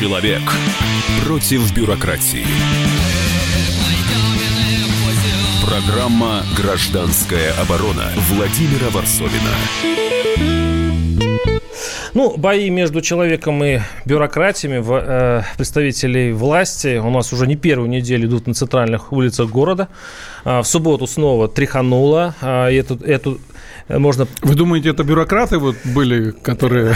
Человек против бюрократии. Программа «Гражданская оборона» Владимира Варсовина. Ну, бои между человеком и бюрократиями, э, представителей власти у нас уже не первую неделю идут на центральных улицах города. А, в субботу снова тряхануло. А, эту, эту Э, можно... Вы думаете, это бюрократы вот были, которые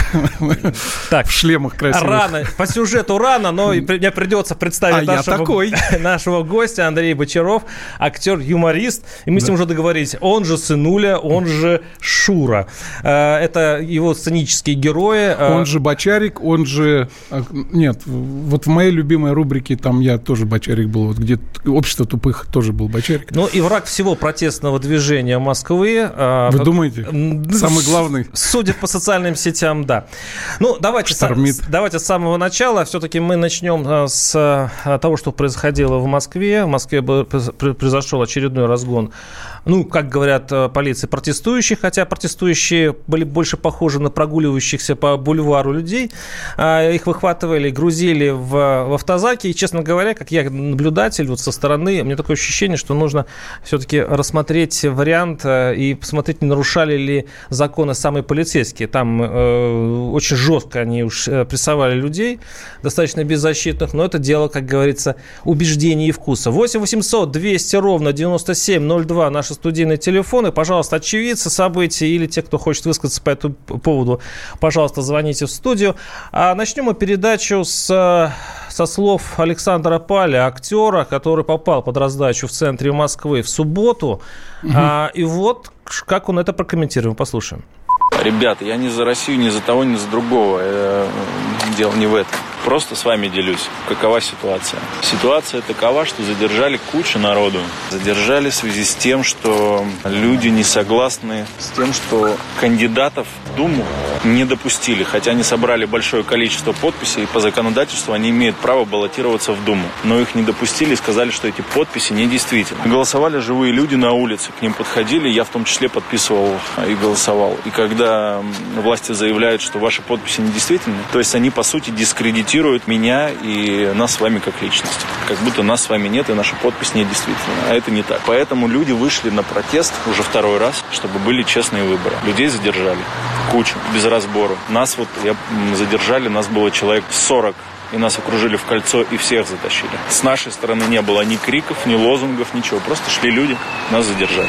так, в шлемах красивых? Рано, по сюжету рано, но мне придется представить а нашего, такой. нашего гостя Андрей Бочаров, актер-юморист. И мы да. с ним уже договорились. Он же Сынуля, он же Шура. Э, это его сценические герои. Э, он же Бочарик, он же... Нет, вот в моей любимой рубрике там я тоже Бочарик был. Вот где общество тупых тоже был Бочарик. Ну и враг всего протестного движения Москвы. Вы думаете, думаете? Самый главный. Судя по социальным сетям, да. Ну, давайте, с, давайте с самого начала. Все-таки мы начнем э, с э, того, что происходило в Москве. В Москве произошел очередной разгон ну, как говорят э, полиции, протестующих, хотя протестующие были больше похожи на прогуливающихся по бульвару людей. А, их выхватывали, грузили в, в автозаки. И, честно говоря, как я наблюдатель вот со стороны, у меня такое ощущение, что нужно все-таки рассмотреть вариант э, и посмотреть, не нарушали ли законы самые полицейские. Там э, очень жестко они уж э, прессовали людей, достаточно беззащитных, но это дело, как говорится, убеждений и вкуса. 8 800 200 ровно 9702 наши наши студийные телефоны. Пожалуйста, очевидцы событий или те, кто хочет высказаться по этому поводу, пожалуйста, звоните в студию. А начнем мы передачу с, со слов Александра Паля, актера, который попал под раздачу в центре Москвы в субботу. Угу. А, и вот как он это прокомментирует. Послушаем. Ребята, я не за Россию, ни за того, ни за другого. Э, дело не в этом. Просто с вами делюсь, какова ситуация. Ситуация такова, что задержали кучу народу. Задержали в связи с тем, что люди не согласны с тем, что кандидатов в Думу не допустили. Хотя они собрали большое количество подписей, и по законодательству они имеют право баллотироваться в Думу. Но их не допустили и сказали, что эти подписи недействительны. Голосовали живые люди на улице, к ним подходили, я в том числе подписывал и голосовал. И когда власти заявляют, что ваши подписи недействительны, то есть они, по сути, дискредитируют дискредитируют меня и нас с вами как личность. Как будто нас с вами нет, и наша подпись не действительно. А это не так. Поэтому люди вышли на протест уже второй раз, чтобы были честные выборы. Людей задержали. Кучу, без разбора. Нас вот я, задержали, нас было человек 40 и нас окружили в кольцо и всех затащили. С нашей стороны не было ни криков, ни лозунгов, ничего. Просто шли люди, нас задержали.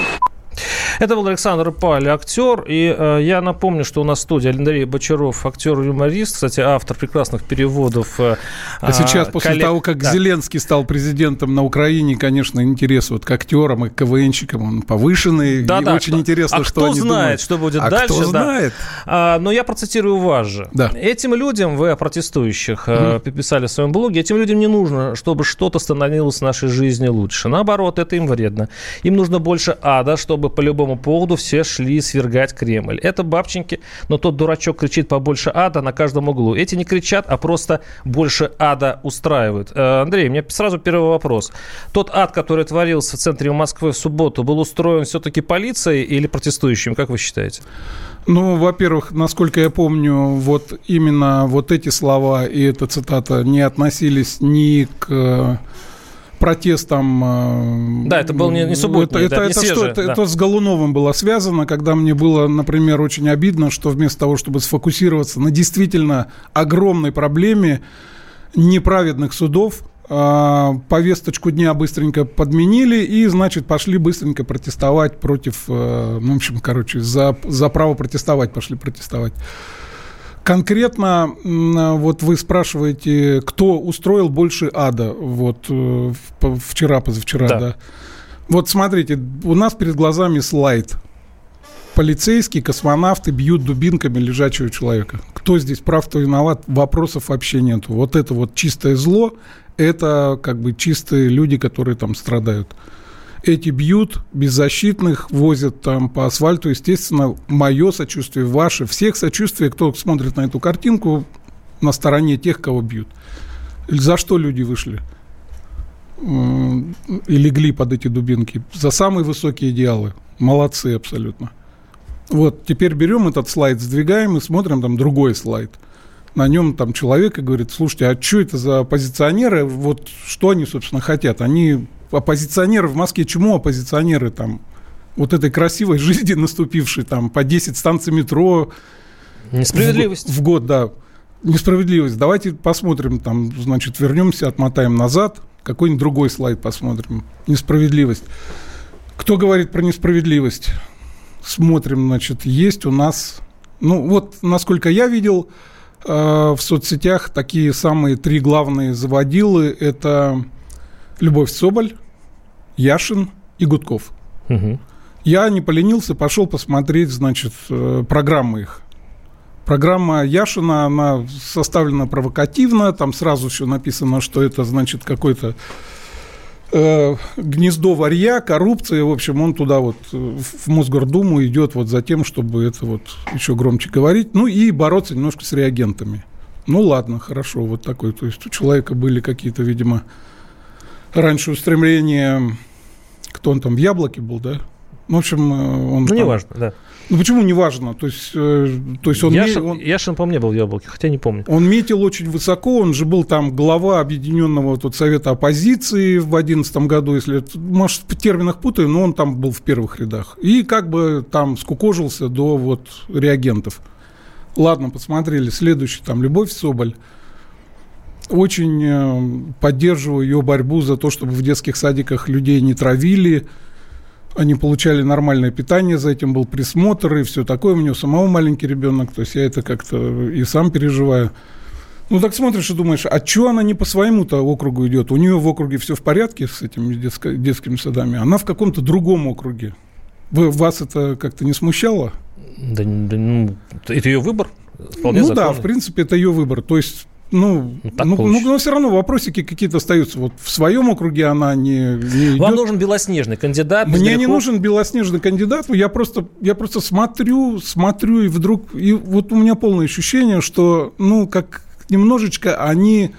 Это был Александр Паль, актер. И э, я напомню, что у нас в студии Андрей Бочаров, актер-юморист, кстати, автор прекрасных переводов. Э, а сейчас, после коллег... того, как да. Зеленский стал президентом на Украине, конечно, интерес вот к актерам и к КВНщикам он повышенный. Да, и да. очень интересно, а что кто они знает, думают. что будет а дальше. кто да. знает. А, но я процитирую вас же. Да. Этим людям, вы о протестующих mm-hmm. писали в своем блоге, этим людям не нужно, чтобы что-то становилось в нашей жизни лучше. Наоборот, это им вредно. Им нужно больше ада, чтобы по любому поводу все шли свергать Кремль. Это бабченьки, но тот дурачок кричит побольше ада на каждом углу. Эти не кричат, а просто больше ада устраивают. Э, Андрей, у меня сразу первый вопрос. Тот ад, который творился в центре Москвы в субботу, был устроен все-таки полицией или протестующими, как вы считаете? Ну, во-первых, насколько я помню, вот именно вот эти слова и эта цитата не относились ни к протестом. Э, да, это был не, не субботний, это, да, это, не это, свежее, что, это, да. это с Голуновым было связано, когда мне было, например, очень обидно, что вместо того, чтобы сфокусироваться на действительно огромной проблеме неправедных судов, э, повесточку дня быстренько подменили и, значит, пошли быстренько протестовать против, э, ну, в общем, короче, за, за право протестовать пошли протестовать. Конкретно вот вы спрашиваете, кто устроил больше ада вот э, вчера, позавчера, да. да. Вот смотрите, у нас перед глазами слайд. Полицейские, космонавты бьют дубинками лежачего человека. Кто здесь прав, кто виноват, вопросов вообще нету. Вот это вот чистое зло, это как бы чистые люди, которые там страдают эти бьют беззащитных, возят там по асфальту. Естественно, мое сочувствие, ваше, всех сочувствие, кто смотрит на эту картинку, на стороне тех, кого бьют. За что люди вышли? И легли под эти дубинки. За самые высокие идеалы. Молодцы абсолютно. Вот, теперь берем этот слайд, сдвигаем и смотрим там другой слайд. на нем там человек и говорит, слушайте, а что это за оппозиционеры, вот что они, собственно, хотят? Они оппозиционеры в Москве, чему оппозиционеры там? Вот этой красивой жизни наступившей, там, по 10 станций метро. Несправедливость. В, в год, да. Несправедливость. Давайте посмотрим, там, значит, вернемся, отмотаем назад, какой-нибудь другой слайд посмотрим. Несправедливость. Кто говорит про несправедливость? Смотрим, значит, есть у нас... Ну, вот, насколько я видел, э, в соцсетях такие самые три главные заводилы – это Любовь Соболь, Яшин и Гудков. Угу. Я не поленился, пошел посмотреть, значит, э, программы их. Программа Яшина, она составлена провокативно, там сразу все написано, что это, значит, какой-то э, гнездо варья, коррупция, в общем, он туда вот э, в Мосгордуму идет вот за тем, чтобы это вот еще громче говорить, ну и бороться немножко с реагентами. Ну ладно, хорошо, вот такой, то есть у человека были какие-то, видимо, раньше устремления, кто он там, в яблоке был, да? Ну, в общем, э, он... Ну, там... неважно, да. Ну, почему неважно? То есть, э, то есть он, Яшин, он... Яшин, по-моему, не был в Яблоке, хотя не помню. Он метил очень высоко, он же был там глава Объединенного тут Совета оппозиции в 2011 году, если... Может, в терминах путаю, но он там был в первых рядах. И как бы там скукожился до вот реагентов. Ладно, посмотрели. Следующий там Любовь Соболь. Очень э, поддерживаю ее борьбу за то, чтобы в детских садиках людей не травили, они получали нормальное питание, за этим был присмотр и все такое. У него самого маленький ребенок, то есть я это как-то и сам переживаю. Ну, так смотришь и думаешь, а что она не по своему-то округу идет? У нее в округе все в порядке с этими детско- детскими садами, она в каком-то другом округе. Вы, вас это как-то не смущало? Да, да ну, это ее выбор. Вполне ну законный. да, в принципе, это ее выбор. То есть ну, ну, ну, ну, но все равно вопросики какие-то остаются. Вот в своем округе она не, не Вам идет. нужен белоснежный кандидат? Мне не нужен белоснежный кандидат. Я просто, я просто смотрю, смотрю, и вдруг... И вот у меня полное ощущение, что, ну, как немножечко они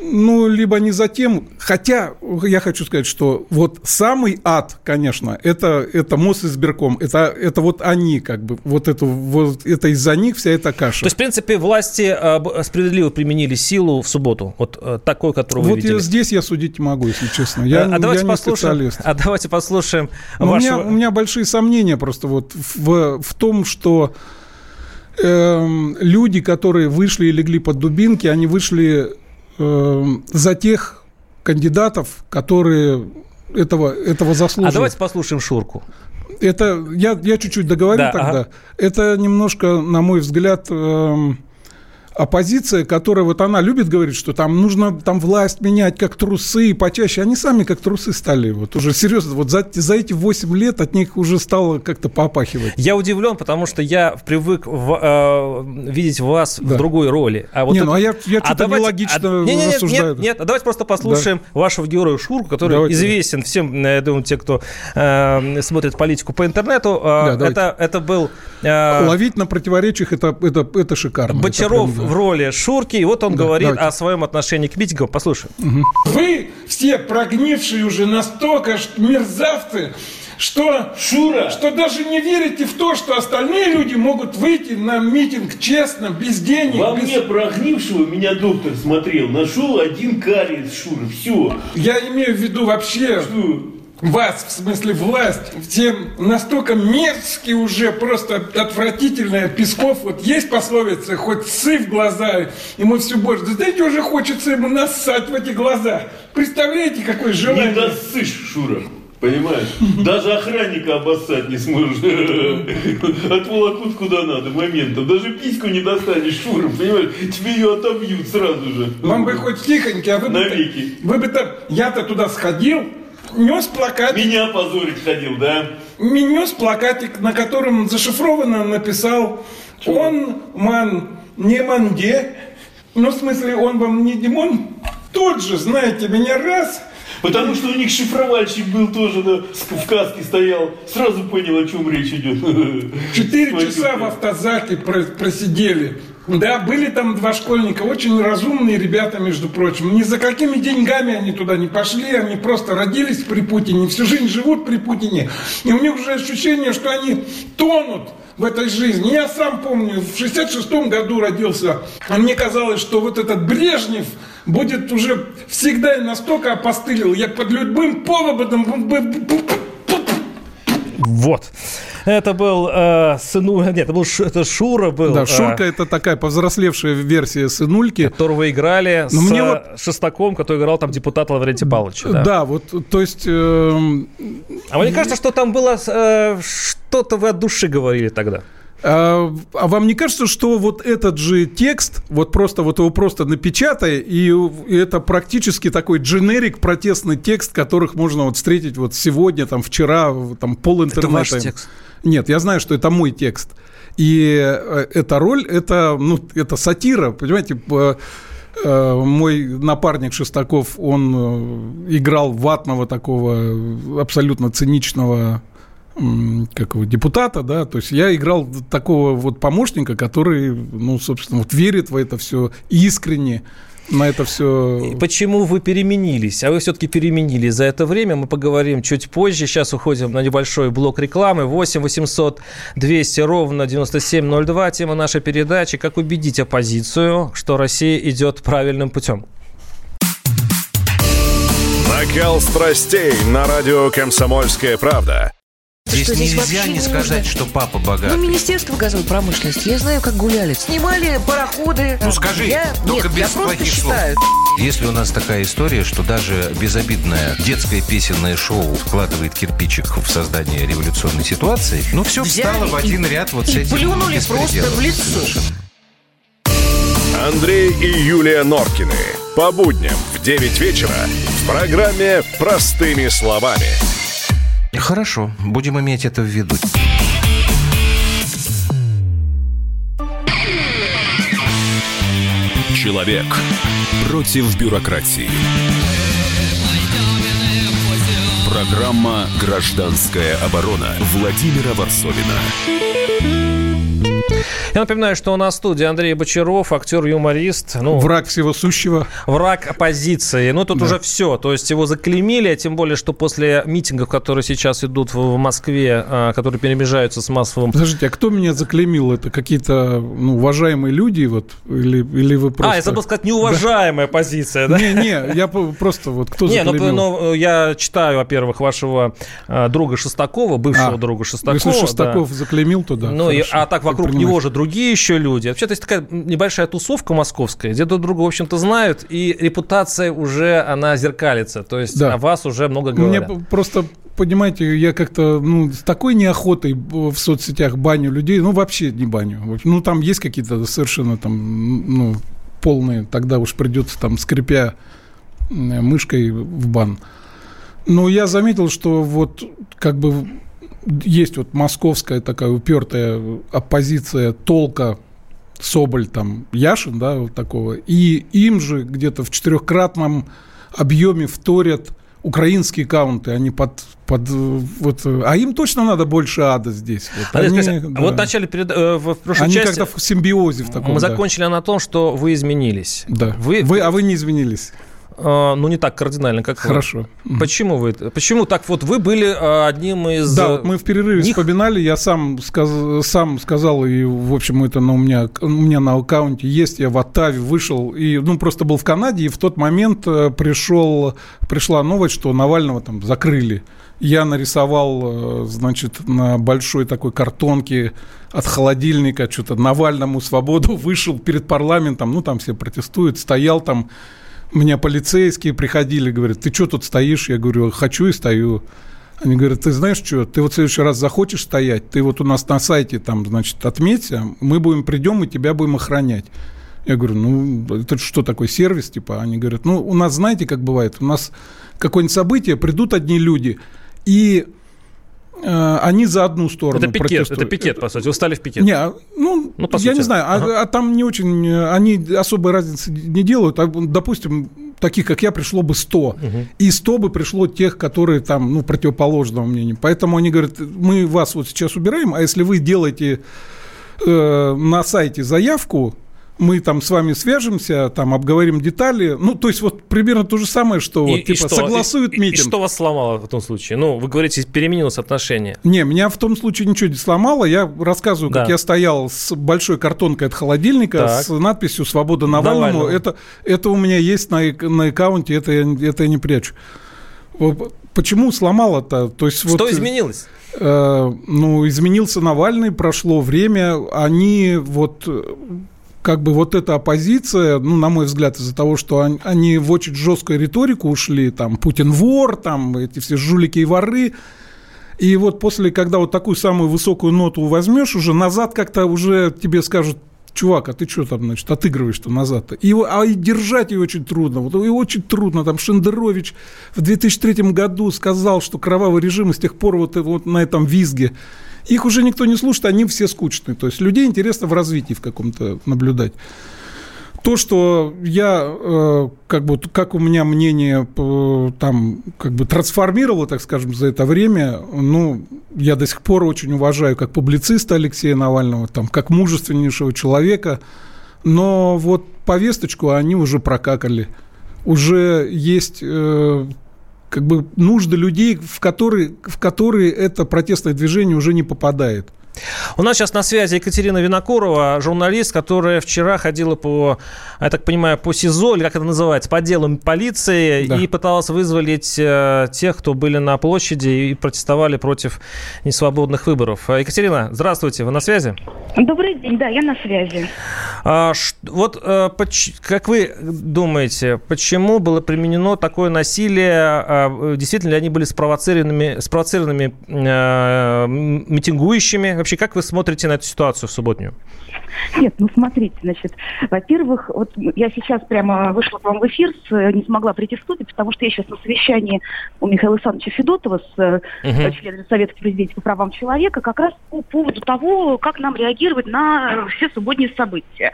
ну, либо не за тем, хотя я хочу сказать, что вот самый ад, конечно, это, это МОЗ и сберком, это, это вот они как бы, вот это, вот это из-за них вся эта каша. То есть, в принципе, власти э, справедливо применили силу в субботу, вот э, такой, которую вы вот видели? Вот здесь я судить не могу, если честно, я, а, давайте я не специалист. А давайте послушаем вашего... у, меня, у меня большие сомнения просто вот в, в том, что э, люди, которые вышли и легли под дубинки, они вышли э, за тех кандидатов, которые этого, этого заслуживают. А давайте послушаем Шурку. Это я, я чуть-чуть договорю да, тогда. Ага. Это немножко, на мой взгляд, э, оппозиция, которая вот она любит говорить, что там нужно там власть менять как трусы почаще. Они сами как трусы стали. Вот уже серьезно, вот за, за эти 8 лет от них уже стало как-то попахивать. Я удивлен, потому что я привык в, э, видеть вас да. в другой роли. А вот не, это... ну а я, я что-то а нелогично а, не, не, рассуждаю. Нет, нет, а давайте просто послушаем да. вашего героя Шурку, который давайте. известен всем, э, я думаю, те, кто э, смотрит политику по интернету. Э, да, это, это был... Э, Ловить на противоречиях это, это, это шикарно. Бочаров это в роли Шурки, и вот он да, говорит давайте. о своем отношении к митингам. Послушаем. Угу. Вы все прогнившие уже настолько мерзавцы, что, Шура, что даже не верите в то, что остальные люди могут выйти на митинг честно, без денег. Во без... мне прогнившего меня доктор смотрел, нашел один кариес, Шура, все. Я имею в виду вообще... Что? Вас, в смысле власть, все настолько мерзкие уже, просто отвратительные. Песков, вот есть пословица, хоть сы в глаза, ему все больше. Да знаете, уже хочется ему нассать в эти глаза. Представляете, какое желание? Не досышь, Шура. Понимаешь? Даже охранника обоссать не сможешь. Отволокут куда надо моментом. Даже письку не достанешь, Шура, понимаешь? Тебе ее отобьют сразу же. Вам бы хоть тихонько, а вы бы... Вы бы там... Я-то туда сходил, нес плакат. Меня позорить ходил, да? Нес плакатик, на котором зашифрованно написал Чего? «Он ман не манде». Ну, в смысле, он вам не Димон? Тот же, знаете, меня раз... Потому что у них шифровальщик был тоже да, в каске стоял. Сразу понял, о чем речь идет. Четыре часа в автозаке просидели. Да, были там два школьника, очень разумные ребята, между прочим. Ни за какими деньгами они туда не пошли, они просто родились при Путине, всю жизнь живут при Путине. И у них уже ощущение, что они тонут в этой жизни. Я сам помню, в 66-м году родился, а мне казалось, что вот этот Брежнев будет уже всегда и настолько опостылил. Я под любым поводом вот. Это был э, сыну... Нет, это был это Шура был. Да, Шурка э, это такая повзрослевшая версия сынульки. Которого играли Но с мне вот... Шестаком, который играл там депутата Лаврентия Павловича. Да, да вот, то есть... Э, а мне кажется, что там было... Э, что-то вы от души говорили тогда. А, а вам не кажется, что вот этот же текст, вот просто вот его просто напечатай, и, это практически такой дженерик протестный текст, которых можно вот встретить вот сегодня, там, вчера, там, пол интернета. Это ваш текст? Нет, я знаю, что это мой текст. И э, эта роль, это, ну, это сатира, понимаете, э, мой напарник Шестаков, он э, играл ватного такого абсолютно циничного как его, депутата, да, то есть я играл такого вот помощника, который, ну, собственно, вот верит в это все искренне, на это все... Почему вы переменились? А вы все-таки переменились за это время. Мы поговорим чуть позже. Сейчас уходим на небольшой блок рекламы. 8 800 200 ровно 9702. Тема нашей передачи. Как убедить оппозицию, что Россия идет правильным путем? Накал страстей на радио «Комсомольская правда». Здесь, что здесь нельзя не сказать, что папа богатый. Ну, Министерство газовой промышленности, я знаю, как гуляли. Снимали пароходы. Ну, скажи, я... только Нет, без я плохих слов. Считаю. Если у нас такая история, что даже безобидное детское песенное шоу вкладывает кирпичик в создание революционной ситуации, ну, все Взяли встало в один и, ряд вот и с этим плюнули просто в лицо. Совершенно. Андрей и Юлия Норкины. По будням в 9 вечера в программе «Простыми словами». Хорошо, будем иметь это в виду. Человек против бюрократии. Программа «Гражданская оборона» Владимира Варсовина. Я напоминаю, что у нас в студии Андрей Бочаров, актер-юморист. Ну, враг всего сущего. Враг оппозиции. Ну, тут да. уже все. То есть его заклемили, а тем более, что после митингов, которые сейчас идут в Москве, а, которые перемежаются с массовым... Подождите, а кто меня заклемил? Это какие-то ну, уважаемые люди? Вот, или, или вы просто... А, я забыл сказать, неуважаемая да. позиция, да? Не-не, я просто вот кто не, заклемил? Ну, ну, я читаю, во-первых, вашего а, друга Шестакова, бывшего а, друга Шестакова. Если Шестаков да. заклемил, то да. Ну, и, а так вокруг него же другие еще люди. Вообще, то есть такая небольшая тусовка московская, где друг друга, в общем-то, знают, и репутация уже, она зеркалится. То есть да. о вас уже много говорят. Мне просто понимаете, я как-то ну, с такой неохотой в соцсетях баню людей, ну, вообще не баню. Ну, там есть какие-то совершенно там, ну, полные, тогда уж придется там, скрипя мышкой в бан. Но я заметил, что вот как бы есть вот московская такая упертая оппозиция толка Соболь, там, Яшин, да, вот такого, и им же где-то в четырехкратном объеме вторят украинские каунты, они под, под вот, а им точно надо больше ада здесь. Вот, а они, скажите, да. вот вначале перед, э, в прошлой они части как-то в симбиозе в таком. Мы да. закончили на том, что вы изменились. Да. Вы, вы, а вы не изменились. А, ну, не так кардинально, как Хорошо. Вы. Почему вы? Почему так вот вы были а, одним из... Да, вот мы в перерыве них... вспоминали, я сам, сказ... сам сказал, и, в общем, это на у, меня, у меня на аккаунте есть, я в Оттаве вышел, и, ну, просто был в Канаде, и в тот момент э, пришел, пришла новость, что Навального там закрыли. Я нарисовал, э, значит, на большой такой картонке от холодильника что-то Навальному свободу, вышел перед парламентом, ну, там все протестуют, стоял там меня полицейские приходили, говорят, ты что тут стоишь? Я говорю, хочу и стою. Они говорят, ты знаешь что, ты вот в следующий раз захочешь стоять, ты вот у нас на сайте там, значит, отметься, мы будем, придем и тебя будем охранять. Я говорю, ну, это что такое сервис, типа? Они говорят, ну, у нас, знаете, как бывает, у нас какое-нибудь событие, придут одни люди, и они за одну сторону это пикет, протестуют. Это пикет, по сути. Вы стали в пикет. Не, ну, ну я сути. не знаю. А, ага. А, а там не очень... Они особой разницы не делают. А, допустим, таких, как я, пришло бы 100. Угу. И 100 бы пришло тех, которые там, ну, противоположного мнения. Поэтому они говорят, мы вас вот сейчас убираем, а если вы делаете э, на сайте заявку, мы там с вами свяжемся, там обговорим детали. Ну, то есть вот примерно то же самое, что и, вот, типа, что? согласуют и, митинг. И что вас сломало в этом случае? Ну, вы говорите, переменилось отношение. Не, меня в том случае ничего не сломало. Я рассказываю, да. как я стоял с большой картонкой от холодильника так. с надписью «Свобода Навальному». Навальному. Это, это у меня есть на, на аккаунте, это, это я не прячу. Почему сломало-то? То есть, что вот, изменилось? Э, ну, изменился Навальный, прошло время, они вот как бы вот эта оппозиция, ну, на мой взгляд, из-за того, что они, они в очень жесткую риторику ушли, там, Путин вор, там, эти все жулики и воры, и вот после, когда вот такую самую высокую ноту возьмешь, уже назад как-то уже тебе скажут, чувак, а ты что там, значит, отыгрываешь-то назад-то? Его, а и держать ее очень трудно. Вот и очень трудно. Там Шендерович в 2003 году сказал, что кровавый режим, с тех пор вот, вот на этом визге их уже никто не слушает, они все скучные. То есть людей интересно в развитии в каком-то наблюдать. То, что я, э, как бы, как у меня мнение э, там, как бы трансформировало, так скажем, за это время, ну, я до сих пор очень уважаю как публициста Алексея Навального, там, как мужественнейшего человека, но вот повесточку они уже прокакали. Уже есть э, как бы нужды людей, в которые, в которые это протестное движение уже не попадает. У нас сейчас на связи Екатерина Винокурова, журналист, которая вчера ходила по, я так понимаю, по СИЗО, или как это называется, по делам полиции, да. и пыталась вызволить э, тех, кто были на площади и протестовали против несвободных выборов. Екатерина, здравствуйте, вы на связи? Добрый день, да, я на связи. А, вот э, как вы думаете, почему было применено такое насилие? А, действительно ли они были спровоцированными, спровоцированными э, митингующими? Вообще, как вы смотрите на эту ситуацию в субботнюю? Нет, ну смотрите, значит, во-первых, вот я сейчас прямо вышла к вам в эфир, с, не смогла прийти в студию, потому что я сейчас на совещании у Михаила Александровича Федотова с uh-huh. членами Совета президента по правам человека как раз по поводу того, как нам реагировать на все субботние события.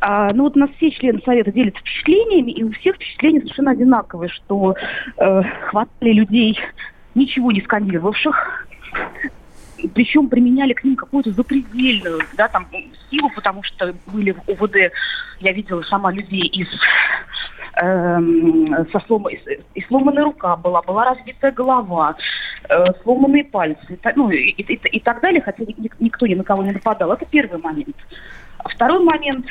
А, ну вот у нас все члены Совета делятся впечатлениями, и у всех впечатления совершенно одинаковые, что э, хватали людей, ничего не скандировавших, причем применяли к ним какую-то запредельную, да, там, силу, потому что были в УВД, я видела сама людей из эм, со слом... и сломанная рука была, была разбитая голова, э, сломанные пальцы, ну и, и, и так далее, хотя никто ни на кого не нападал. Это первый момент. А второй момент,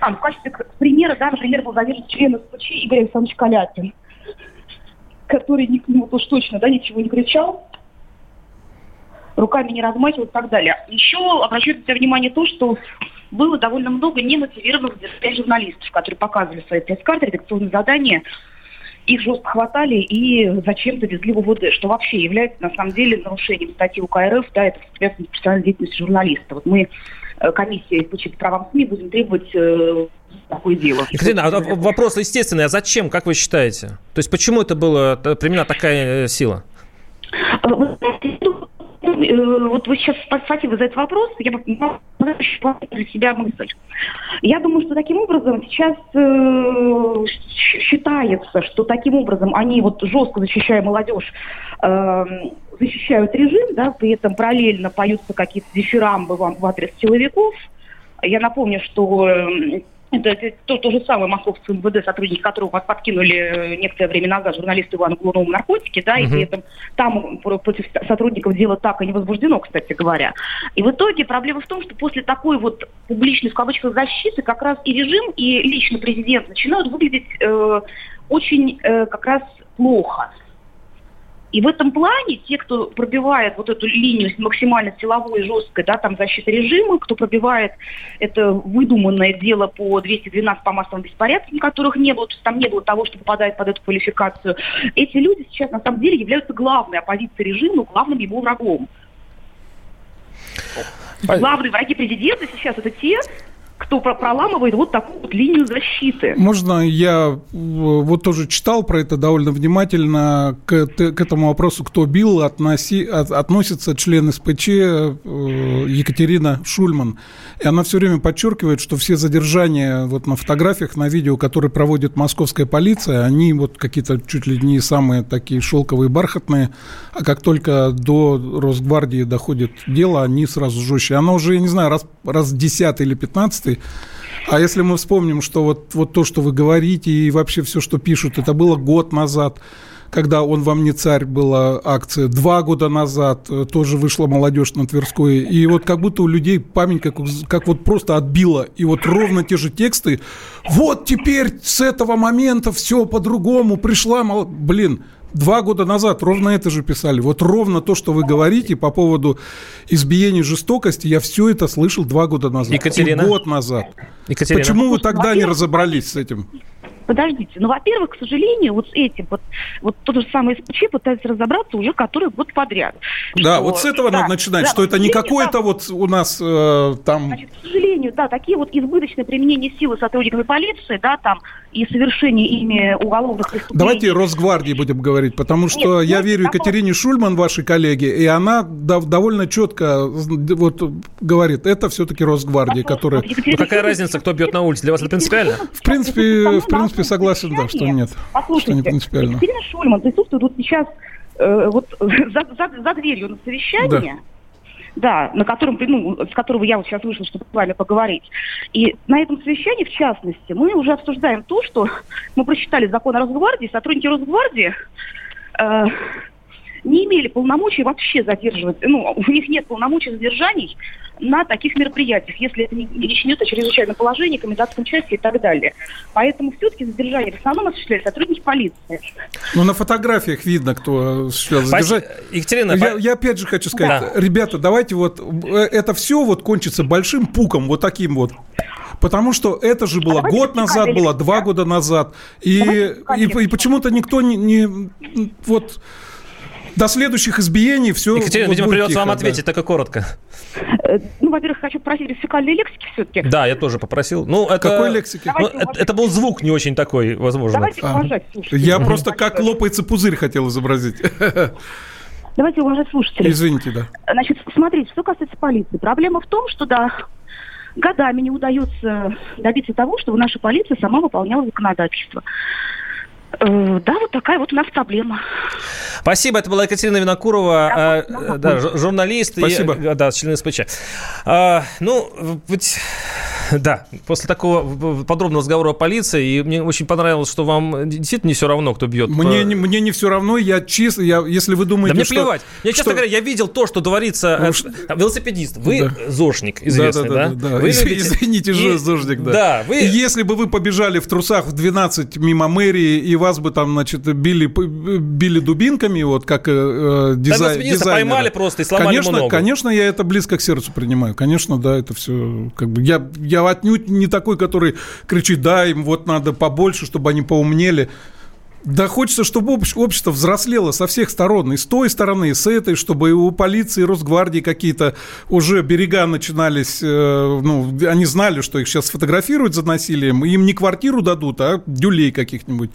а, ну, в качестве примера, да, например, был задержан член СПЧ Игорь Александрович Каляпин, который нему уж точно да, ничего не кричал, руками не размахивал и так далее. Еще обращаю на внимание то, что было довольно много немотивированных журналистов, которые показывали свои пресс-карты, редакционные задания, их жестко хватали и зачем-то везли в УВД, что вообще является на самом деле нарушением статьи УК РФ, да, это воспрепятствует профессиональной деятельности журналиста. Вот мы, э, комиссия по правам СМИ, будем требовать э, такое дело. Екатерина, а вопрос естественный, а зачем, как вы считаете? То есть почему это была применена такая э, сила? Э, вот вы сейчас спасибо за этот вопрос, я для себя мысль. Я думаю, что таким образом сейчас э, считается, что таким образом они вот жестко защищая молодежь, э, защищают режим, да, при этом параллельно поются какие-то дифирамбы в, в адрес силовиков. Я напомню, что э, это, это то, то же самое московское МВД, сотрудники которого подкинули э, некоторое время назад журналисту Ивану Глунову наркотики, да, и при этом там против сотрудников дело так и не возбуждено, кстати говоря. И в итоге проблема в том, что после такой вот публичной, в кавычках, защиты как раз и режим, и лично президент начинают выглядеть э, очень э, как раз плохо. И в этом плане те, кто пробивает вот эту линию максимально силовой, жесткой, да, там защиты режима, кто пробивает это выдуманное дело по 212 по массовым беспорядкам, которых не было, то есть там не было того, что попадает под эту квалификацию, эти люди сейчас на самом деле являются главной оппозицией режиму, главным его врагом. Главные враги президента сейчас это те, кто проламывает вот такую вот линию защиты. Можно я э, вот тоже читал про это довольно внимательно к, к этому вопросу, кто бил, относи, от, относится член СПЧ э, Екатерина Шульман. И она все время подчеркивает, что все задержания вот на фотографиях, на видео, которые проводит московская полиция, они вот какие-то чуть ли не самые такие шелковые, бархатные, а как только до Росгвардии доходит дело, они сразу жестче. Она уже, я не знаю, раз, раз 10 или 15 2015 А если мы вспомним, что вот, вот то, что вы говорите, и вообще все, что пишут, это было год назад, когда «Он вам не царь» была акция. Два года назад э, тоже вышла молодежь на Тверской. И вот как будто у людей память как, как вот просто отбила. И вот ровно те же тексты. Вот теперь с этого момента все по-другому. Пришла... Мол... Блин, Два года назад ровно это же писали. Вот ровно то, что вы говорите по поводу избиения жестокости, я все это слышал два года назад. Екатерина. И год назад. Екатерина. Почему вы тогда не разобрались с этим? Подождите, ну, во-первых, к сожалению, вот с этим, вот, вот тот же самый СПЧ пытается разобраться уже который год подряд. Да, что, вот с этого да, надо начинать, да, что это не какое-то да, вот у нас э, там... Значит, к сожалению, да, такие вот избыточные применения силы сотрудниками полиции, да, там, и совершение ими уголовных преступлений. Давайте Росгвардии будем говорить, потому что Нет, я верю Екатерине Шульман, вашей коллеге, и она довольно четко вот говорит, это все-таки Росгвардия, которая... Ну, какая разница, кто бьет на улице? Для вас это принципиально? В принципе, в принципе, согласен, да, что нет. Послушайте, что не принципиально. Екатерина Шульман присутствует вот сейчас э, вот за, за, за дверью на совещании. Да да, на котором, ну, с которого я вот сейчас вышла, чтобы с вами поговорить. И на этом совещании, в частности, мы уже обсуждаем то, что мы прочитали закон о Росгвардии, сотрудники Росгвардии э, не имели полномочий вообще задерживать, ну, у них нет полномочий задержаний на таких мероприятиях, если это не речь идет о чрезвычайном положении, комендантском части и так далее. Поэтому все-таки задержание в основном осуществляют сотрудники полиции. Ну, на фотографиях видно, кто осуществлял задержание. Екатерина, я, я опять же хочу сказать, да. ребята, давайте вот э, это все вот кончится большим пуком, вот таким вот. Потому что это же было а год назад, было два года назад. И, и, и почему-то никто не, не вот до следующих избиений все... Екатерина, вот видимо, придется тихо, вам ответить да. только коротко. Э, ну, во-первых, хочу просить лексикальной лексики все-таки. Да, я тоже попросил. Ну, это... Какой лексики? Ну, это, это был звук не очень такой, возможно. Давайте а. уважать Я просто как лопается пузырь хотел изобразить. Давайте уважать слушателей. Извините, да. Значит, смотрите, что касается полиции. Проблема в том, что, да, годами не удается добиться того, чтобы наша полиция сама выполняла законодательство. Э, да, вот такая вот у нас проблема. Спасибо. Это была Екатерина Винокурова, да, э, да, журналист Спасибо. и да, член СПЧ. А, ну, ведь да, после такого подробного разговора о полиции, и мне очень понравилось, что вам действительно не все равно, кто бьет. Мне, по... мне не все равно, я чисто, я, если вы думаете, Да мне что... плевать. Я, честно что... говоря, я видел то, что творится. Ну, что... Велосипедист, вы да. зошник известный, да? да, да, да. Вы любите... Извините, и... зожник, да. да вы... Если бы вы побежали в трусах в 12 мимо мэрии, и вас бы там, значит, били, били дубинками, вот как э, дизай... дизайнера. поймали просто и сломали конечно, ногу. Конечно, я это близко к сердцу принимаю. Конечно, да, это все как бы... Я, я отнюдь не такой, который кричит, да, им вот надо побольше, чтобы они поумнели. Да хочется, чтобы общество взрослело со всех сторон, и с той стороны, и с этой, чтобы и у полиции, и Росгвардии какие-то уже берега начинались, э, ну, они знали, что их сейчас фотографируют за насилием, им не квартиру дадут, а дюлей каких-нибудь.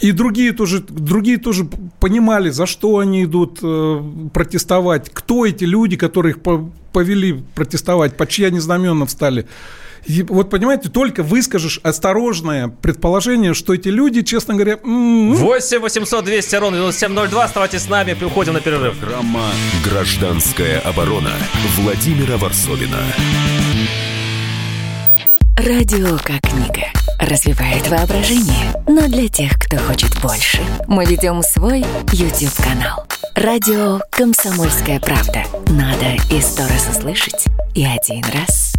И другие тоже, другие тоже понимали, за что они идут э, протестовать, кто эти люди, которые их повели протестовать, под чьи они знамена встали. Вот понимаете, только выскажешь осторожное предположение, что эти люди, честно говоря... М-м-м. 8 800 200 ровно 9702. Оставайтесь с нами, уходим на перерыв. Программа «Гражданская оборона» Владимира Варсовина. Радио как книга. Развивает воображение. Но для тех, кто хочет больше. Мы ведем свой YouTube-канал. Радио «Комсомольская правда». Надо и сто раз услышать, и один раз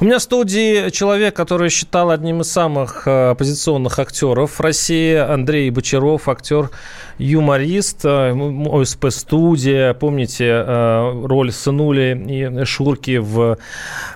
У меня в студии человек, который считал одним из самых э, оппозиционных актеров России, Андрей Бочаров, актер юморист, э, ОСП-студия, помните э, роль Сынули и Шурки в,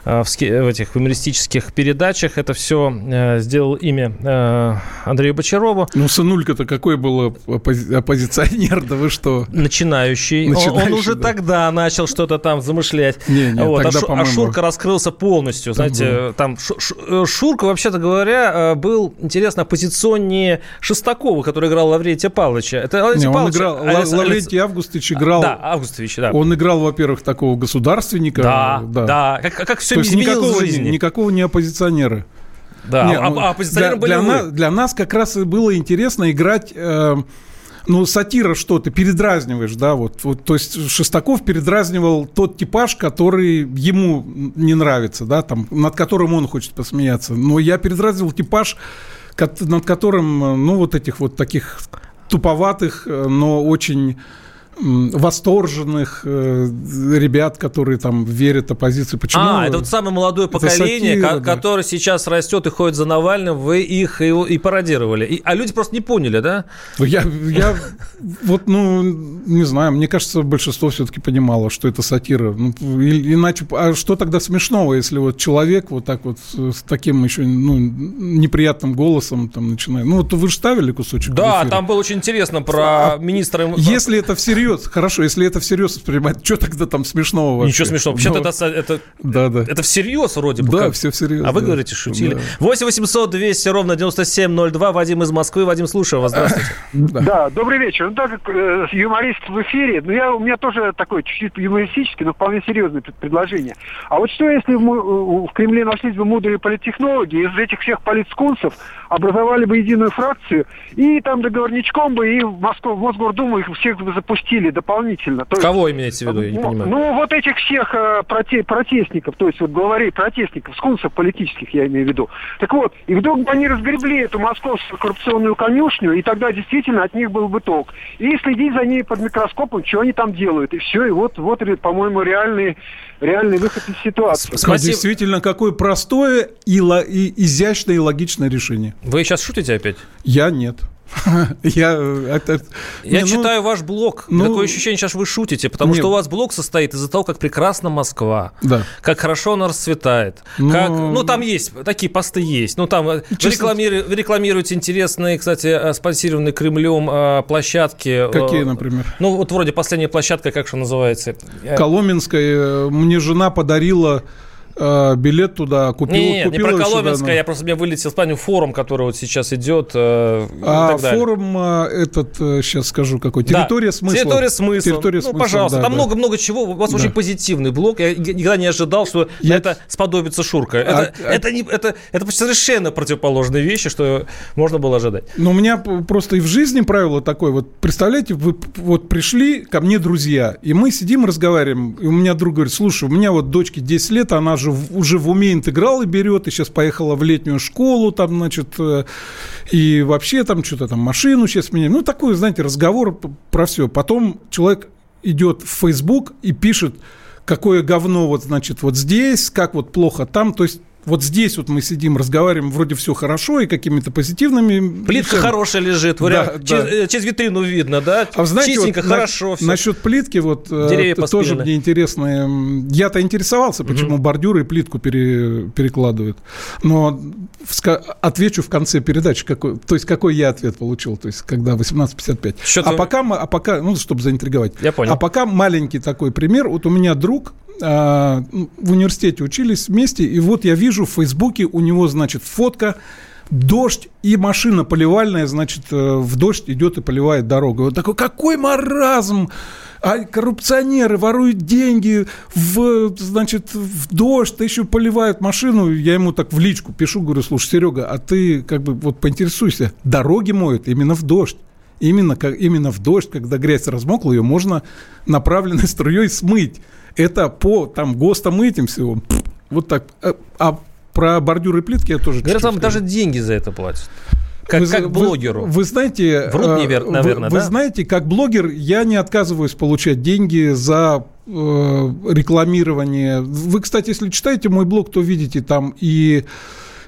в, в этих юмористических передачах. Это все сделал имя Андрею Бочарову. Ну, Сынулька-то какой был оппозиционер, да вы что? Начинающий. Начинающий он, он уже да. тогда начал что-то там замышлять. Не, не, вот. тогда, а, а Шурка раскрылся полностью Знаете, там, там Шурка, вообще-то говоря, был, интересно, оппозиционнее Шестакова, который играл Лаврентия Павловича. Это Лаврентий Не, он играл, а, Лаврентий Августович играл... Да, Августович, да. Он играл, во-первых, такого государственника. Да, да. да. Как, как все изменилось никакого, в жизни. Никакого не оппозиционера. Да, Не, а, ну, а оппозиционеры для, были для. Нас, для нас как раз и было интересно играть... Э, ну, сатира что ты передразниваешь, да, вот, вот, то есть Шестаков передразнивал тот типаж, который ему не нравится, да, там, над которым он хочет посмеяться, но я передразнивал типаж, над которым, ну, вот этих вот таких туповатых, э, но очень восторженных э, ребят, которые там верят оппозиции. Почему? А, это вот самое молодое поколение, сатира, ко- да. которое сейчас растет и ходит за Навальным, вы их и, и пародировали. И, а люди просто не поняли, да? Ну, я, я вот, ну, не знаю, мне кажется, большинство все-таки понимало, что это сатира. Ну, иначе, а что тогда смешного, если вот человек вот так вот с таким еще ну, неприятным голосом там начинает. Ну, вот вы же ставили кусочек. Да, там было очень интересно про а, министра. Если это всерьез всерьез, хорошо, если это всерьез воспринимать, что тогда там смешного вообще? Ничего смешного. Вообще-то Но... это, это, да, да. это всерьез вроде бы. Да, как. все всерьез. А вы говорите, шутили. Да. 8 800 200 ровно 9702. Вадим из Москвы. Вадим, слушаю вас. Здравствуйте. Да, да добрый вечер. Ну, так как э, юморист в эфире, ну, я, у меня тоже такое чуть-чуть юмористическое, но вполне серьезное предложение. А вот что, если мы, в Кремле нашлись бы мудрые политтехнологи, из этих всех политскунсов образовали бы единую фракцию, и там договорничком бы и в, Москву, в Мосгордуму их всех бы запустили дополнительно. То Кого есть, имеете в виду, я не ну, понимаю? Ну, вот этих всех э, проте, протестников, то есть вот главарей протестников, скунсов политических, я имею в виду. Так вот, и вдруг бы они разгребли эту московскую коррупционную конюшню, и тогда действительно от них был бы ток. И следить за ней под микроскопом, что они там делают. И все, и вот, вот по-моему, реальный, реальный выход из ситуации. Спасибо. Действительно, какое простое и, и изящное и логичное решение. Вы сейчас шутите опять? Я нет. Я, это, я не, ну, читаю ну, ваш блог. Ну, Такое ощущение, сейчас вы шутите, потому не, что у вас блог состоит из-за того, как прекрасна Москва, да. как хорошо она расцветает. Но... Как, ну, там есть, такие посты есть. Ну, там Честно... вы, рекламируете, вы рекламируете интересные, кстати, э, спонсированные Кремлем э, площадки. Какие, э, например? Ну, вот вроде последняя площадка, как же называется? Коломенская. Мне жена подарила э, билет туда, купил. Не, купил не про Коломенское, ну. я просто мне вылетел в плане форум, который вот сейчас идет. Э, а форум э, этот, э, сейчас скажу какой, территория да. смысла. Территория смысла. Территория ну, смысла, пожалуйста, да, там много-много да. чего. У вас да. очень позитивный блог. Я никогда не ожидал, что я... это сподобится Шурка. Это, а, а... это, не, это, это совершенно противоположные вещи, что можно было ожидать. Но у меня просто и в жизни правило такое. Вот представляете, вы вот пришли ко мне друзья, и мы сидим, разговариваем, и у меня друг говорит, слушай, у меня вот дочке 10 лет, она же уже, уже в уме интегралы берет, и сейчас поехала в летнюю школу, там, значит, э, и вообще там что-то там машину сейчас меняем. Ну, такой, знаете, разговор про все. Потом человек идет в Facebook и пишет, какое говно вот, значит, вот здесь, как вот плохо там. То есть вот здесь вот мы сидим, разговариваем, вроде все хорошо и какими-то позитивными... Плитка хорошая лежит, да, через, да. через витрину видно, да? А знаете, Чистенько, вот хорошо на, все. Насчет плитки, вот э, Деревья тоже мне интересно. Я-то интересовался, почему угу. бордюры и плитку пере, перекладывают. Но в, отвечу в конце передачи, какой, то есть какой я ответ получил, то есть когда 18.55. А пока, а пока, ну, чтобы заинтриговать. Я понял. А пока маленький такой пример. Вот у меня друг, а, в университете учились вместе, и вот я вижу в Фейсбуке у него, значит, фотка дождь и машина поливальная, значит, э, в дождь идет и поливает дорогу. Вот такой, какой маразм! А коррупционеры воруют деньги в, значит, в дождь, еще поливают машину. Я ему так в личку пишу, говорю, слушай, Серега, а ты как бы вот поинтересуйся, дороги моют именно в дождь. Именно, как, именно в дождь, когда грязь размокла, ее можно направленной струей смыть. Это по там ГОСТам этим всего. Вот так. А, а про бордюры и плитки я тоже Говорят, там даже деньги за это платят. Как, вы, как блогеру. Вы, вы знаете, Врут, э, невер, наверное, вы, да? вы знаете, как блогер я не отказываюсь получать деньги за э, рекламирование. Вы, кстати, если читаете мой блог, то видите там и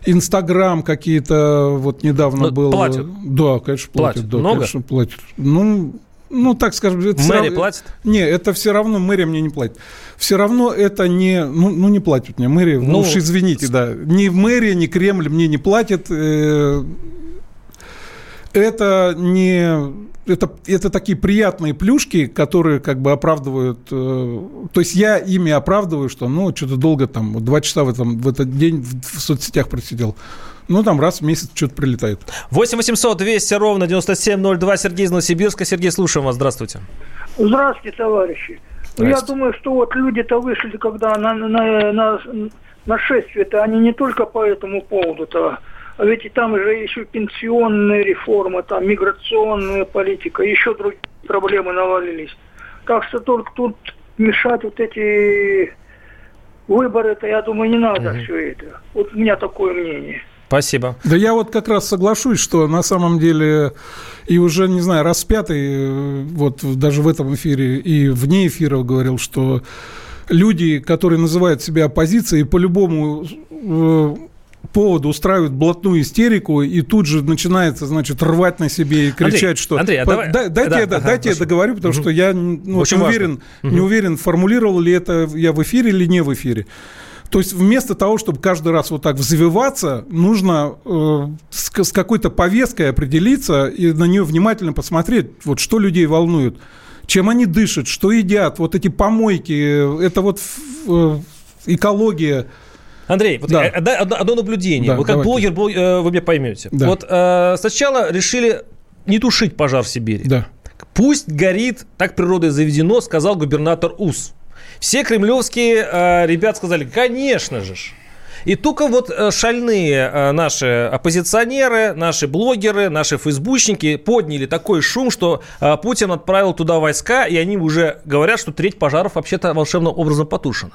Инстаграм какие-то вот недавно Но был. Платят? Да, конечно, платят. платят. Да, Много? Конечно, платят. Ну, ну, так скажем... Это Мэри равно... платит? Не, это все равно, мэрия мне не платит. Все равно это не... Ну, ну не платят мне мэрия. Ну, ну уж извините, да. Ни мэрия, ни Кремль мне не платят. Э, это не это, это такие приятные плюшки, которые как бы оправдывают... Э, то есть я ими оправдываю, что ну, что-то долго там, два часа в, этом, в этот день в, в соцсетях просидел. Ну, там раз в месяц что-то прилетает. 8 800 200 ровно 9702. Сергей из Новосибирска. Сергей, слушаем вас. Здравствуйте. Здравствуйте, товарищи. Ну, я думаю, что вот люди-то вышли, когда на, на, на, на шествие-то, они не только по этому поводу-то, а ведь и там же еще пенсионная реформа, там миграционная политика, еще другие проблемы навалились. Так что только тут мешать вот эти выборы-то, я думаю, не надо угу. все это. Вот у меня такое мнение. Спасибо. Да я вот как раз соглашусь, что на самом деле и уже, не знаю, раз пятый, э, вот даже в этом эфире и вне эфира говорил, что люди, которые называют себя оппозицией, по-любому э, поводу устраивают блатную истерику и тут же начинается, значит, рвать на себе и кричать, Андрей, что... Андрей, а давай... Дайте, да, я, ага, дайте я договорю, потому угу. что я ну, не, уверен, угу. не уверен, формулировал ли это я в эфире или не в эфире. То есть вместо того, чтобы каждый раз вот так взвиваться, нужно э, с, с какой-то повесткой определиться и на нее внимательно посмотреть, вот что людей волнует, чем они дышат, что едят, вот эти помойки, это вот э, экология. Андрей, вот да. одно, одно наблюдение. Да, вот как давайте. блогер, э, вы меня поймете. Да. Вот э, сначала решили не тушить пожар в Сибири. Да. Пусть горит, так природой заведено, сказал губернатор УС. Все кремлевские э, ребят сказали, конечно же. И только вот э, шальные э, наши оппозиционеры, наши блогеры, наши фейсбучники подняли такой шум, что э, Путин отправил туда войска, и они уже говорят, что треть пожаров вообще-то волшебным образом потушена.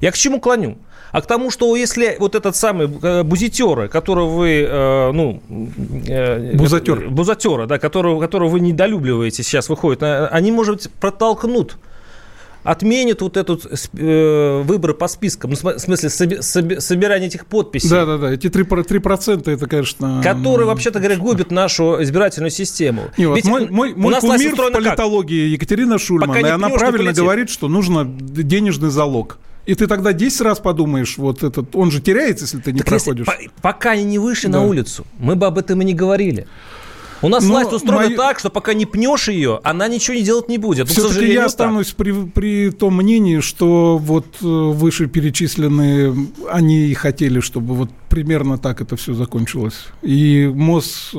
Я к чему клоню? а к тому, что если вот этот самый бузитеры, которого вы, э, ну... Э, Бузатер. Бузатера, да, которого, которого вы недолюбливаете сейчас выходит, они, может быть, протолкнут отменит вот этот э, выборы по спискам, ну, в смысле соби, соби, собирание этих подписей. Да-да-да, эти 3%, 3% это, конечно... Которые, вообще-то говоря, губят нашу избирательную систему. Не, вот мой мой, мой кумир в политологии как? Екатерина Шульман, и она правильно говорит, что нужно денежный залог. И ты тогда 10 раз подумаешь, вот этот, он же теряется, если ты не так проходишь. Если, пока они не вышли да. на улицу, мы бы об этом и не говорили. У нас Но власть устроена мои... так, что пока не пнешь ее, она ничего не делать не будет. Ну, Все-таки я останусь при, при том мнении, что вот э, вышеперечисленные, они и хотели, чтобы вот примерно так это все закончилось. И МОЗ, э,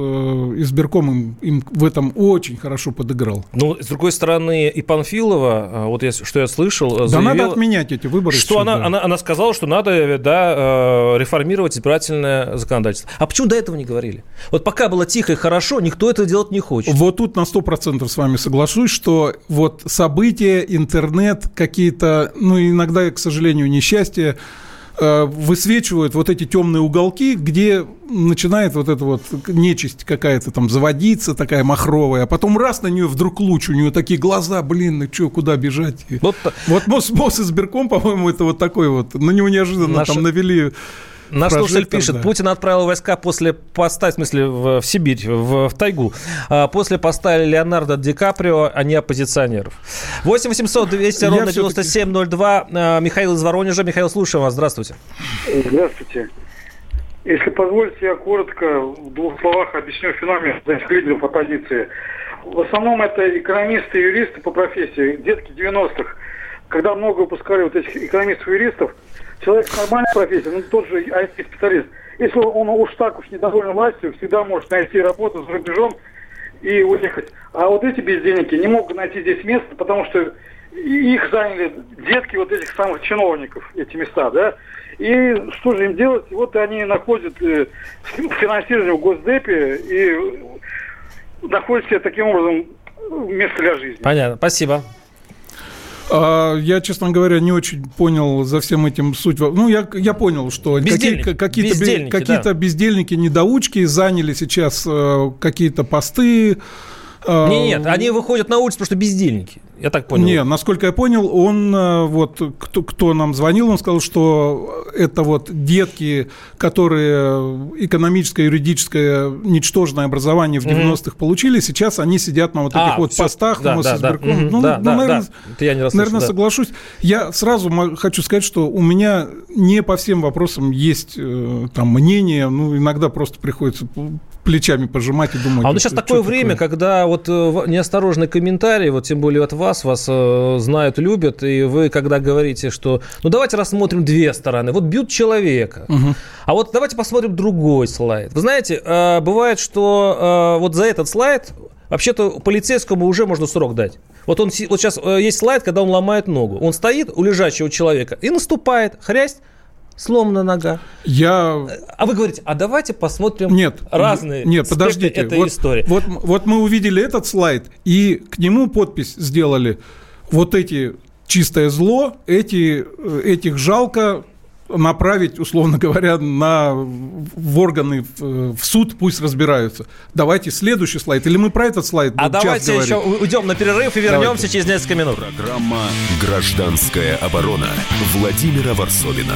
избирком им, им в этом очень хорошо подыграл. Ну, с другой стороны, и Панфилова, э, вот я, что я слышал, заявила, Да надо отменять эти выборы. Что она, она, она сказала, что надо да, реформировать избирательное законодательство. А почему до этого не говорили? Вот пока было тихо и хорошо, никто этого делать не хочет. Вот тут на 100% с вами соглашусь, что вот события, интернет, какие-то, ну, иногда, к сожалению, несчастья, э, высвечивают вот эти темные уголки, где начинает вот эта вот нечисть какая-то там заводиться, такая махровая, а потом раз на нее вдруг луч, у нее такие глаза, блин, ну что, куда бежать? Вот, вот МОС, МОС избирком, по-моему, это вот такой вот, на него неожиданно Наша... там навели Наш слушатель пишет, да. Путин отправил войска после поста, в смысле, в, в Сибирь, в, в тайгу, а, после поста Леонардо Ди Каприо, а не оппозиционеров. 8 800 200 ровно 9702. А, Михаил из Воронежа. Михаил, слушаем вас. Здравствуйте. Здравствуйте. Если позволите, я коротко в двух словах объясню феномен лидеров оппозиции. В основном это экономисты и юристы по профессии, детки 90-х, когда много выпускали вот этих экономистов и юристов, человек с нормальной профессией, ну тот же IT-специалист, если он уж так уж недоволен властью, всегда может найти работу за рубежом и уехать. А вот эти бездельники не могут найти здесь место, потому что их заняли детки вот этих самых чиновников, эти места, да. И что же им делать? Вот они находят э, финансирование в Госдепе и находят себе таким образом место для жизни. Понятно, спасибо. А, я, честно говоря, не очень понял за всем этим суть. Ну, я, я понял, что какие, какие-то бездельники, какие да. бездельники, недоучки заняли сейчас э, какие-то посты. Э, нет, нет, они выходят на улицу, потому что бездельники. Я так понял. Не, насколько я понял, он э, вот кто, кто нам звонил, он сказал, что это вот детки, которые экономическое, юридическое, ничтожное образование в 90-х получили, сейчас они сидят на вот этих а, вот все, постах, да, да, да, ну, да, ну, да, наверное, да. я не наверное, да. соглашусь. Я сразу хочу сказать, что у меня не по всем вопросам есть э, там мнение, ну, иногда просто приходится плечами пожимать и думать. А вот сейчас такое время, такое? когда вот э, неосторожный комментарий, вот тем более от вас, вас э, знают, любят, и вы когда говорите, что ну давайте рассмотрим две стороны. Вот бьют человека, угу. а вот давайте посмотрим другой слайд. Вы знаете, э, бывает, что э, вот за этот слайд вообще-то полицейскому уже можно срок дать. Вот он вот сейчас э, есть слайд, когда он ломает ногу. Он стоит у лежачего человека и наступает, хрясть, сломана нога. Я... А вы говорите, а давайте посмотрим нет, разные нет, подождите. этой вот, истории. Вот, вот мы увидели этот слайд, и к нему подпись сделали вот эти чистое зло, эти, э, этих жалко, направить, условно говоря, на, в органы, в, в суд, пусть разбираются. Давайте следующий слайд. Или мы про этот слайд А давайте говорить? еще уйдем на перерыв и вернемся давайте. через несколько минут. Программа «Гражданская оборона» Владимира Варсовина.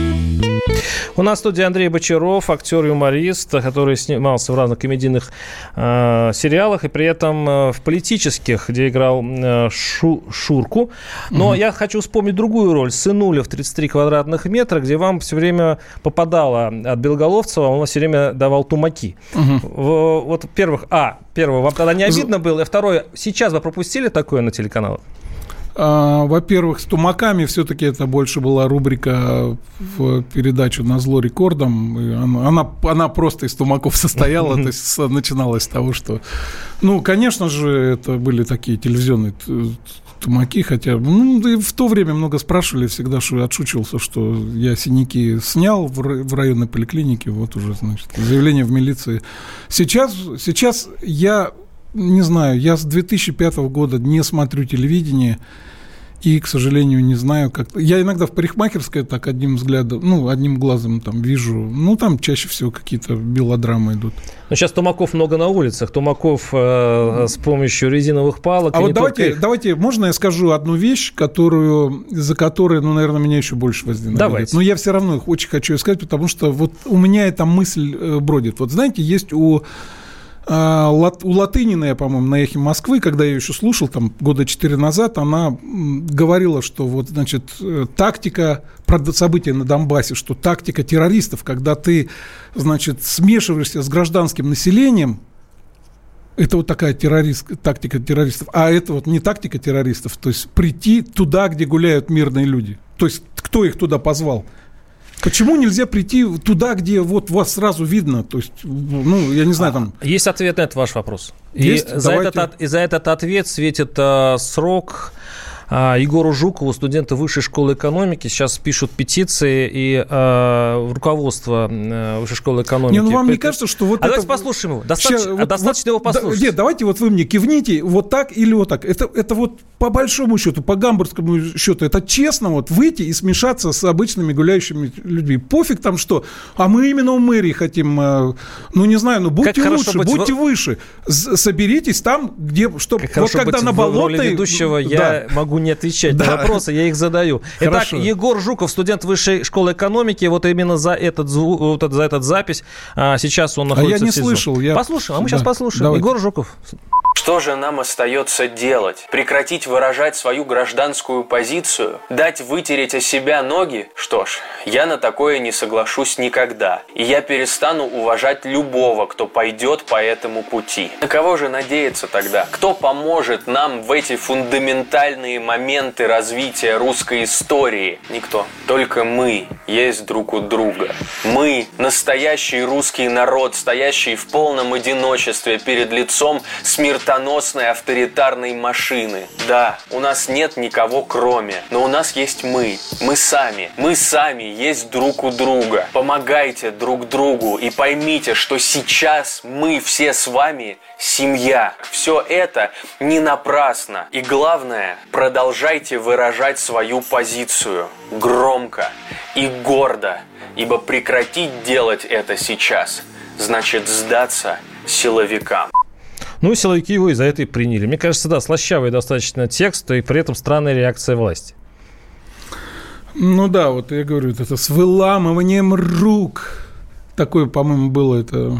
У нас в студии Андрей Бочаров, актер-юморист, который снимался в разных комедийных э, сериалах и при этом э, в политических, где играл э, шу, Шурку. Но угу. я хочу вспомнить другую роль. Сынуля в 33 квадратных метра, где вам все время попадало от Белголовцева, он все время давал тумаки. Угу. В, вот первых, а, первого, вам тогда не обидно было, и второе, сейчас вы пропустили такое на телеканалах? А, во-первых, с тумаками все-таки это больше была рубрика в передачу «На зло рекордом». Она, она, просто из тумаков состояла, то есть начиналась с того, что... Ну, конечно же, это были такие телевизионные тумаки, хотя ну, и в то время много спрашивали всегда, что я отшучивался, что я синяки снял в районной поликлинике, вот уже, значит, заявление в милиции. Сейчас, сейчас я не знаю, я с 2005 года не смотрю телевидение и, к сожалению, не знаю, как... Я иногда в парикмахерской так одним взглядом, ну, одним глазом там вижу, ну, там чаще всего какие-то белодрамы идут. Но сейчас тумаков много на улицах, тумаков э, с помощью резиновых палок. А вот давайте, их... давайте, можно я скажу одну вещь, которую, за которую, ну, наверное, меня еще больше возненавидят. Давайте. Но я все равно очень хочу сказать, потому что вот у меня эта мысль э, бродит. Вот знаете, есть у у Латынина, по-моему, на «Эхе Москвы», когда я еще слушал, там, года четыре назад, она говорила, что вот, значит, э, тактика, про события на Донбассе, что тактика террористов, когда ты, значит, смешиваешься с гражданским населением, это вот такая террорист, тактика террористов. А это вот не тактика террористов, то есть прийти туда, где гуляют мирные люди. То есть кто их туда позвал? Почему нельзя прийти туда, где вот вас сразу видно? То есть, ну, я не знаю, там... Есть ответ на этот ваш вопрос. Есть? И, за этот, и за этот ответ светит э, срок а, Егору Жукову, студенты Высшей школы экономики, сейчас пишут петиции, и э, руководство Высшей школы экономики... Не, ну вам не кажется, что вот а это... давайте послушаем его. Достаточно, сейчас, вот, достаточно вот, его послушать. Да, нет, давайте вот вы мне кивните вот так или вот так. Это, это вот по большому счету, по гамбургскому счету, это честно вот выйти и смешаться с обычными гуляющими людьми. Пофиг там что. А мы именно у мэрии хотим, э, ну не знаю, ну будьте как лучше, будьте в... выше. Соберитесь там, где... Что, как вот когда на болоте... ведущего да. я могу не отвечать да. на вопросы, я их задаю. Хорошо. Итак, Егор Жуков, студент Высшей школы экономики, вот именно за этот, вот за этот запись а, сейчас он находится А я не слышал. Я... Послушаем, а мы да. сейчас послушаем. Давайте. Егор Жуков. Что же нам остается делать? Прекратить выражать свою гражданскую позицию? Дать вытереть о себя ноги? Что ж, я на такое не соглашусь никогда. И я перестану уважать любого, кто пойдет по этому пути. На кого же надеяться тогда? Кто поможет нам в эти фундаментальные моменты развития русской истории? Никто. Только мы есть друг у друга. Мы – настоящий русский народ, стоящий в полном одиночестве перед лицом смертоносной авторитарной машины. Да, у нас нет никого кроме, но у нас есть мы. Мы сами. Мы сами есть друг у друга. Помогайте друг другу и поймите, что сейчас мы все с вами семья. Все это не напрасно. И главное, продолжайте выражать свою позицию громко и гордо, ибо прекратить делать это сейчас значит сдаться силовикам. Ну, силовики его и за это и приняли. Мне кажется, да, слащавый достаточно текст, и при этом странная реакция власти. Ну да, вот я говорю, это с выламыванием рук. Такое, по-моему, было это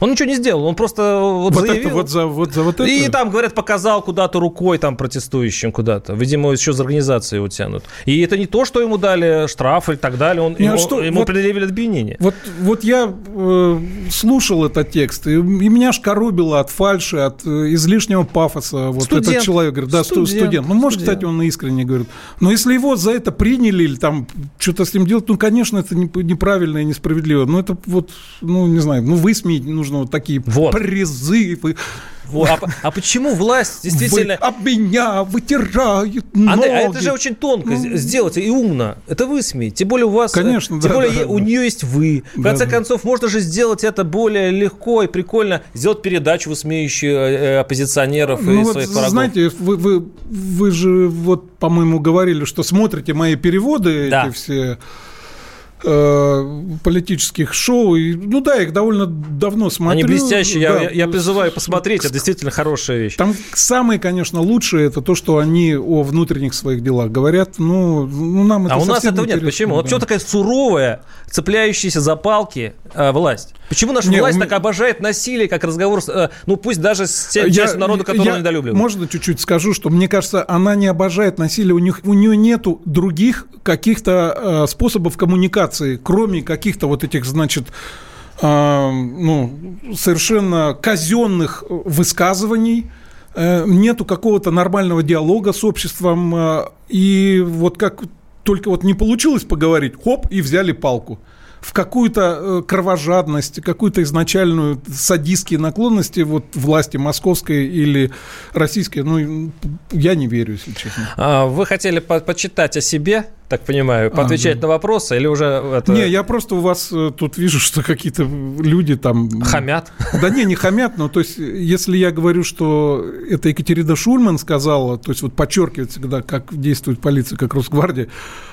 он ничего не сделал, он просто вот, вот заявил. Это, вот за, вот за вот это? И там, говорят, показал куда-то рукой там протестующим куда-то. Видимо, еще за организацией его тянут. И это не то, что ему дали штраф и так далее. Он, ему, что, ему вот, предъявили обвинение. Вот, вот я э, слушал этот текст, и, и меня шкоробило от фальши, от э, излишнего пафоса. Вот студент. этот человек говорит, да, студент. студент. Ну, может, студент. кстати, он искренне говорит. Но если его за это приняли или там что-то с ним делать, ну, конечно, это неправильно и несправедливо. Но это вот, ну, не знаю, ну, высмеять нужно вот такие вот. призывы. Вот. А, а почему власть действительно... Вы об меня вытирают ноги. Андрей, а это же очень тонко ну... сделать и умно. Это высмеять. Тем более у вас... Конечно, Тем да, более да, у да. нее есть вы. В конце да, концов, да. можно же сделать это более легко и прикольно. Сделать передачу, высмеющую э, оппозиционеров ну, и вот, своих врагов. Знаете, вы, вы, вы же вот, по-моему, говорили, что смотрите мои переводы, да. эти все Э, политических шоу. И, ну да, их довольно давно смотрю. Они блестящие. Да. Я, я призываю посмотреть. Это действительно хорошая вещь. Там самые, конечно, лучшие это то, что они о внутренних своих делах говорят. Ну, ну нам это А у нас этого нет. Почему? Да. Вот что такая суровая, цепляющаяся за палки э, власть? Почему наша не, власть так обожает насилие, как разговор, с, э, ну пусть даже с тем я, частью народа, которого недолюбливает? Можно чуть-чуть скажу, что мне кажется, она не обожает насилие. У, них, у нее нету других каких-то э, способов коммуникации коммуникации, кроме каких-то вот этих, значит, э, ну, совершенно казенных высказываний, э, нету какого-то нормального диалога с обществом, э, и вот как только вот не получилось поговорить, хоп, и взяли палку в какую-то э, кровожадность, какую-то изначальную садистские наклонности вот власти московской или российской, ну, я не верю, если честно. А, вы хотели по почитать о себе? Так понимаю, поотвечать а, да. на вопросы или уже... Это... Не, я просто у вас э, тут вижу, что какие-то люди там... Хамят? Да не, не хамят, но то есть если я говорю, что это Екатерина Шульман сказала, то есть вот подчеркивается, когда как действует полиция, как Росгвардия,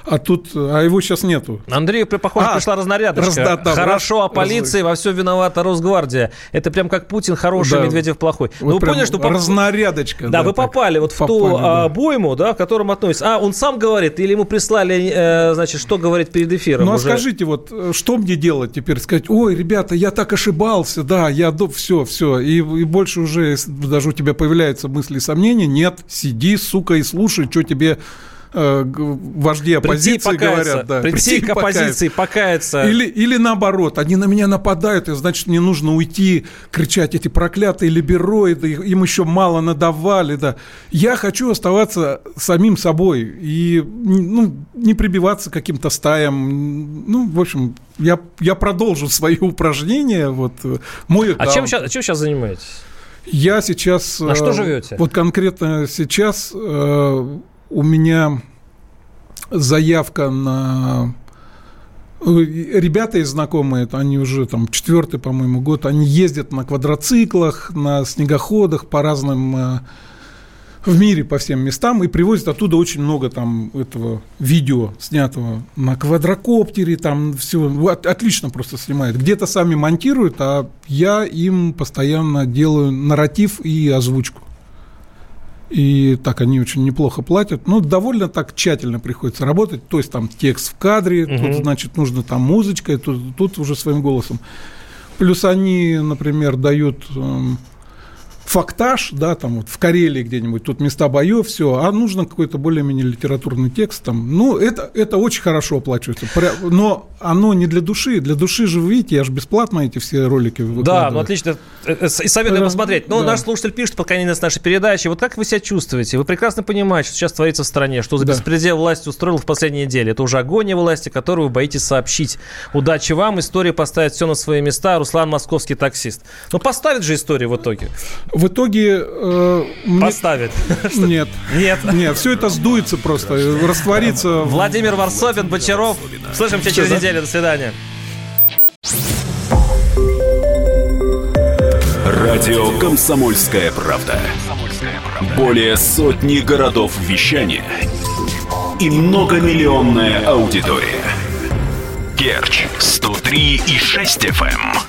а тут, а его сейчас нету. Андрею, похоже, а, пришла разнарядочка. Раз, да, Хорошо, раз, о полиции, раз... во все виновата Росгвардия. Это прям как Путин хороший, да, Медведев плохой. Вот ну, вы поняли, что... Разнарядочка. Да, да вы попали вот попали, в ту да. обойму, да, к которому относится. А, он сам говорит или ему прислали сказали, э, значит, что говорить перед эфиром. Ну, а уже? скажите, вот, э, что мне делать теперь? Сказать, ой, ребята, я так ошибался, да, я, все, все, и, и больше уже даже у тебя появляются мысли и сомнения, нет, сиди, сука, и слушай, что тебе э, вожди оппозиции говорят. Да, прийти, прийти к оппозиции, покаяться. Или, или наоборот, они на меня нападают, и значит, мне нужно уйти, кричать эти проклятые либероиды, им еще мало надавали. Да. Я хочу оставаться самим собой и ну, не прибиваться к каким-то стаям. Ну, в общем, я, я продолжу свои упражнения. Вот, мой а чем сейчас, чем сейчас занимаетесь? Я сейчас... На что э, живете? Вот конкретно сейчас э, у меня заявка на э, ребята из знакомые, они уже там четвертый, по-моему, год, они ездят на квадроциклах, на снегоходах по разным э, в мире по всем местам и привозят оттуда очень много там этого видео снятого на квадрокоптере, там все отлично просто снимают. Где-то сами монтируют, а я им постоянно делаю нарратив и озвучку. И так они очень неплохо платят. Ну, довольно так тщательно приходится работать. То есть там текст в кадре, угу. тут, значит, нужно там музычка, тут, тут уже своим голосом. Плюс они, например, дают э, фактаж, да, там вот в Карелии где-нибудь, тут места боев, все, а нужно какой-то более-менее литературный текст там. Ну, это, это очень хорошо оплачивается. Но оно не для души. Для души же, вы видите, я же бесплатно эти все ролики Да, ну отлично. Э, э, и советую посмотреть. Но да. наш слушатель пишет под конец нашей передачи. Вот как вы себя чувствуете? Вы прекрасно понимаете, что сейчас творится в стране, что за да. беспредел власти устроил в последние недели. Это уже агония власти, которую вы боитесь сообщить. Удачи вам. История поставит все на свои места. Руслан Московский таксист. Но поставит же историю в итоге. В итоге... Э, Поставит. Нет. Нет. Нет, все это сдуется просто, растворится. Владимир Варсобин, Бочаров. Слышимся через неделю. До свидания. Радио «Комсомольская правда». Более сотни городов вещания и многомиллионная аудитория. Керчь 103 и 6 FM.